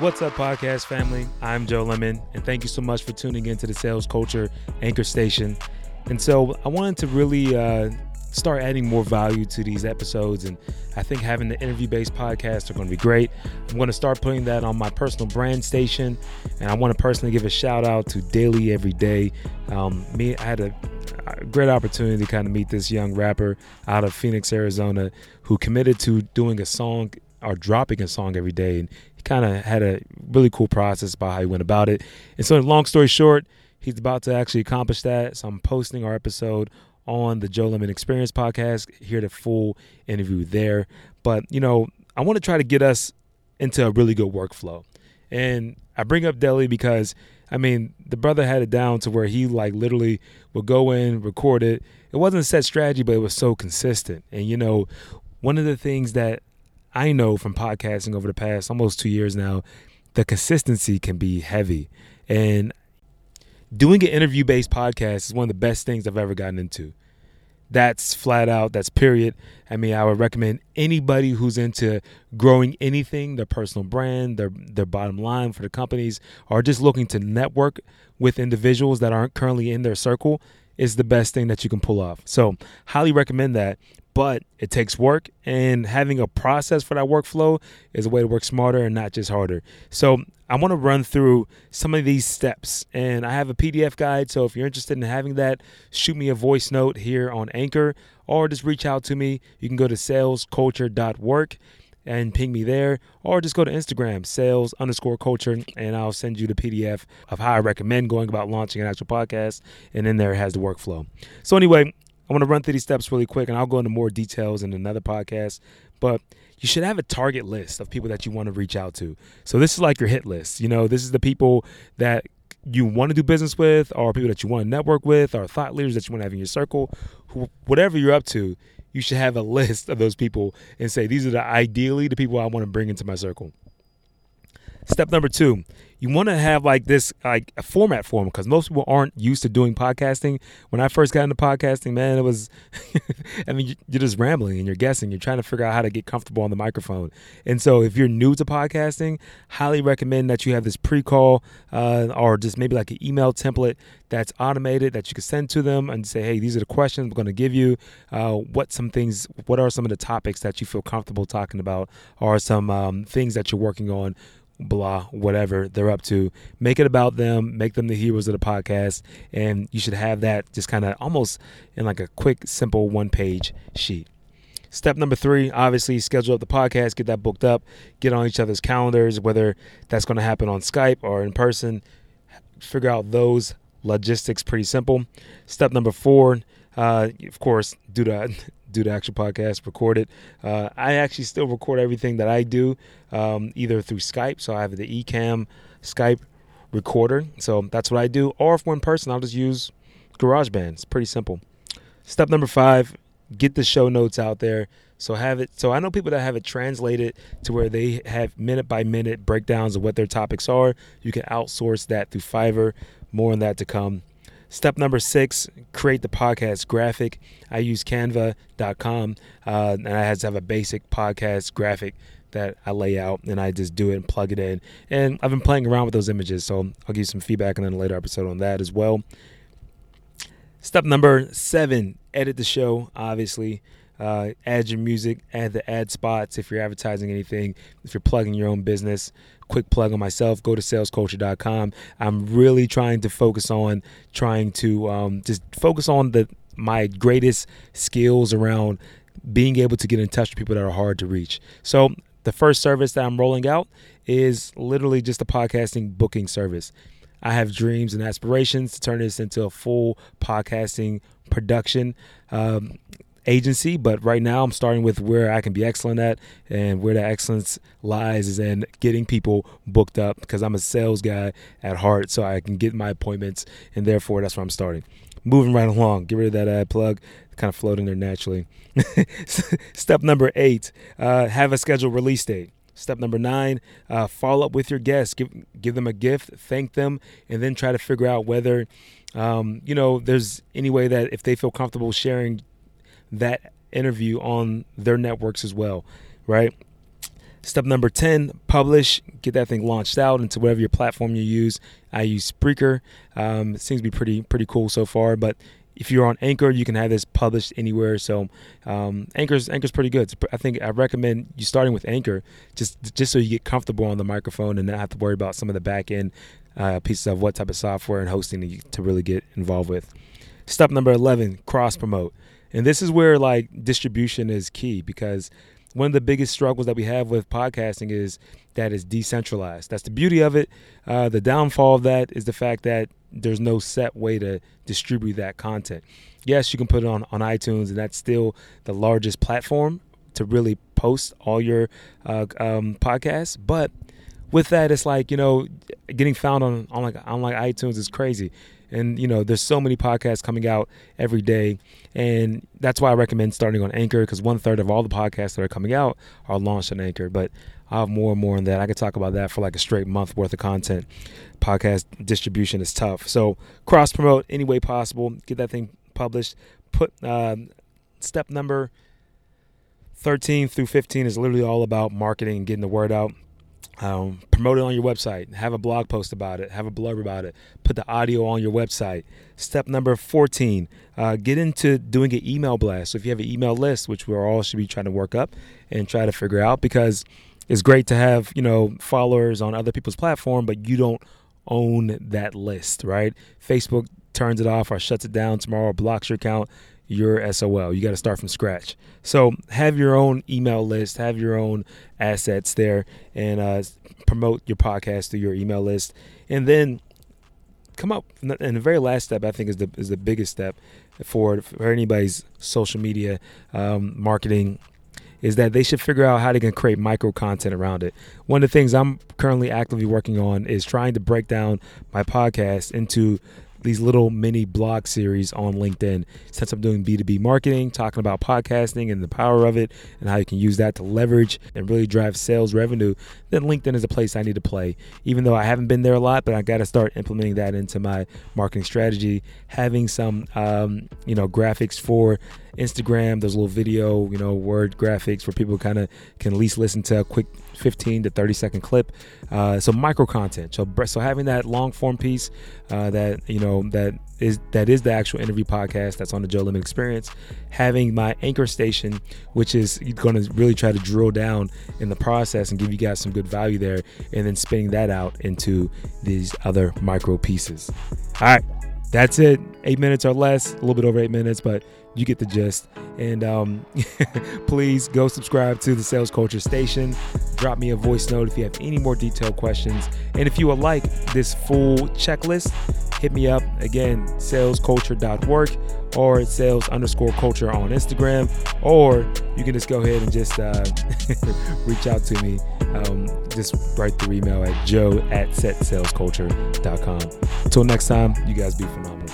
What's up, podcast family? I'm Joe Lemon, and thank you so much for tuning into the Sales Culture Anchor Station. And so, I wanted to really uh, start adding more value to these episodes, and I think having the interview based podcasts are going to be great. I'm going to start putting that on my personal brand station, and I want to personally give a shout out to Daily Every Day. Um, me, I had a, great opportunity to kind of meet this young rapper out of Phoenix, Arizona, who committed to doing a song or dropping a song every day. And kind of had a really cool process about how he went about it. And so, long story short, he's about to actually accomplish that. So I'm posting our episode on the Joe Lemon Experience podcast. Hear the full interview there. But you know, I want to try to get us into a really good workflow. And I bring up Deli because I mean, the brother had it down to where he like literally would go in, record it. It wasn't a set strategy, but it was so consistent. And you know, one of the things that I know from podcasting over the past almost two years now, the consistency can be heavy. And doing an interview based podcast is one of the best things I've ever gotten into. That's flat out, that's period. I mean, I would recommend anybody who's into growing anything, their personal brand, their their bottom line for the companies, or just looking to network with individuals that aren't currently in their circle is the best thing that you can pull off. So, highly recommend that but it takes work and having a process for that workflow is a way to work smarter and not just harder. So i want to run through some of these steps and i have a pdf guide so if you're interested in having that shoot me a voice note here on anchor or just reach out to me. You can go to salesculture.work and ping me there or just go to instagram sales underscore culture and i'll send you the pdf of how i recommend going about launching an actual podcast and in there it has the workflow. So anyway I want to run through these steps really quick, and I'll go into more details in another podcast. But you should have a target list of people that you want to reach out to. So this is like your hit list. You know, this is the people that you want to do business with, or people that you want to network with, or thought leaders that you want to have in your circle. Whatever you're up to, you should have a list of those people and say these are the ideally the people I want to bring into my circle. Step number two, you want to have like this like a format for them because most people aren't used to doing podcasting. When I first got into podcasting, man, it was, I mean, you're just rambling and you're guessing. You're trying to figure out how to get comfortable on the microphone. And so, if you're new to podcasting, highly recommend that you have this pre-call uh, or just maybe like an email template that's automated that you can send to them and say, hey, these are the questions we're going to give you. Uh, what some things, what are some of the topics that you feel comfortable talking about, or some um, things that you're working on blah, whatever they're up to. Make it about them, make them the heroes of the podcast, and you should have that just kind of almost in like a quick, simple one page sheet. Step number three, obviously, schedule up the podcast, get that booked up, get on each other's calendars, whether that's going to happen on Skype or in person. Figure out those logistics pretty simple. Step number four, uh, of course, do the do the actual podcast, record it. Uh, I actually still record everything that I do um, either through Skype. So I have the Ecamm Skype recorder. So that's what I do. Or if we're person, I'll just use GarageBand. It's pretty simple. Step number five get the show notes out there. So have it. So I know people that have it translated to where they have minute by minute breakdowns of what their topics are. You can outsource that through Fiverr. More on that to come. Step number six, create the podcast graphic. I use canva.com uh, and I have to have a basic podcast graphic that I lay out and I just do it and plug it in. And I've been playing around with those images, so I'll give you some feedback in a later episode on that as well. Step number seven, edit the show, obviously. Uh, add your music, add the ad spots if you're advertising anything, if you're plugging your own business. Quick plug on myself, go to salesculture.com. I'm really trying to focus on trying to um, just focus on the my greatest skills around being able to get in touch with people that are hard to reach. So the first service that I'm rolling out is literally just a podcasting booking service. I have dreams and aspirations to turn this into a full podcasting production. Um, agency, but right now I'm starting with where I can be excellent at, and where that excellence lies is in getting people booked up because I'm a sales guy at heart, so I can get my appointments, and therefore that's where I'm starting. Moving right along, get rid of that ad plug, kind of floating there naturally. Step number eight: uh, have a scheduled release date. Step number nine, uh, follow up with your guests. Give give them a gift, thank them, and then try to figure out whether, um, you know, there's any way that if they feel comfortable sharing that interview on their networks as well, right? Step number 10, publish. Get that thing launched out into whatever your platform you use. I use Spreaker. Um, it seems to be pretty pretty cool so far, but if you're on Anchor, you can have this published anywhere. So um, Anchor's Anchor's pretty good. I think I recommend you starting with Anchor just just so you get comfortable on the microphone and not have to worry about some of the back end uh, pieces of what type of software and hosting to really get involved with. Step number 11, cross promote. And this is where like distribution is key because one of the biggest struggles that we have with podcasting is that it's decentralized. That's the beauty of it. Uh, the downfall of that is the fact that there's no set way to distribute that content. Yes, you can put it on, on iTunes, and that's still the largest platform to really post all your uh, um, podcasts. But with that, it's like you know, getting found on on like on like iTunes is crazy and you know there's so many podcasts coming out every day. And that's why i recommend starting on anchor because one third of all the podcasts that are coming out are launched on anchor. But i'll have more and more on that. I could talk about that for like a straight month worth of content. Podcast distribution is tough. So cross promote any way possible. Get that thing published. Put uh, step number 13 through 15 is literally all about marketing and getting the word out um, promote it on your website. Have a blog post about it. Have a blurb about it. Put the audio on your website. Step number 14, uh, get into doing an email blast. So if you have an email list, which we all should be trying to work up and try to figure out, because it's great to have you know followers on other people's platform, but you don't own that list, right? Facebook turns it off or shuts it down tomorrow, or blocks your account your SOL. You got to start from scratch. So have your own email list, have your own assets there, and uh, promote your podcast through your email list, and then come up. And the very last step, I think, is the is the biggest step for for anybody's social media um, marketing. Is that they should figure out how they can create micro content around it. One of the things I'm currently actively working on is trying to break down my podcast into these little mini blog series on LinkedIn. Since I'm doing B2B marketing, talking about podcasting and the power of it and how you can use that to leverage and really drive sales revenue, then LinkedIn is a place I need to play. Even though I haven't been there a lot, but I got to start implementing that into my marketing strategy. Having some, um, you know, graphics for Instagram, those little video, you know, word graphics where people kind of can at least listen to a quick 15 to 30 second clip. Uh, so micro content. So so having that long form piece uh, that you know that is that is the actual interview podcast that's on the Joe Lemon Experience. Having my anchor station, which is going to really try to drill down in the process and give you guys some good value there, and then spinning that out into these other micro pieces. All right, that's it. Eight minutes or less, a little bit over eight minutes, but you get the gist. And um, please go subscribe to the Sales Culture Station. Drop me a voice note if you have any more detailed questions. And if you would like this full checklist, hit me up again, salesculture.work or sales underscore culture on Instagram, or you can just go ahead and just uh, reach out to me. Um, just write the email at joe at setsalesculture.com. Until next time, you guys be phenomenal.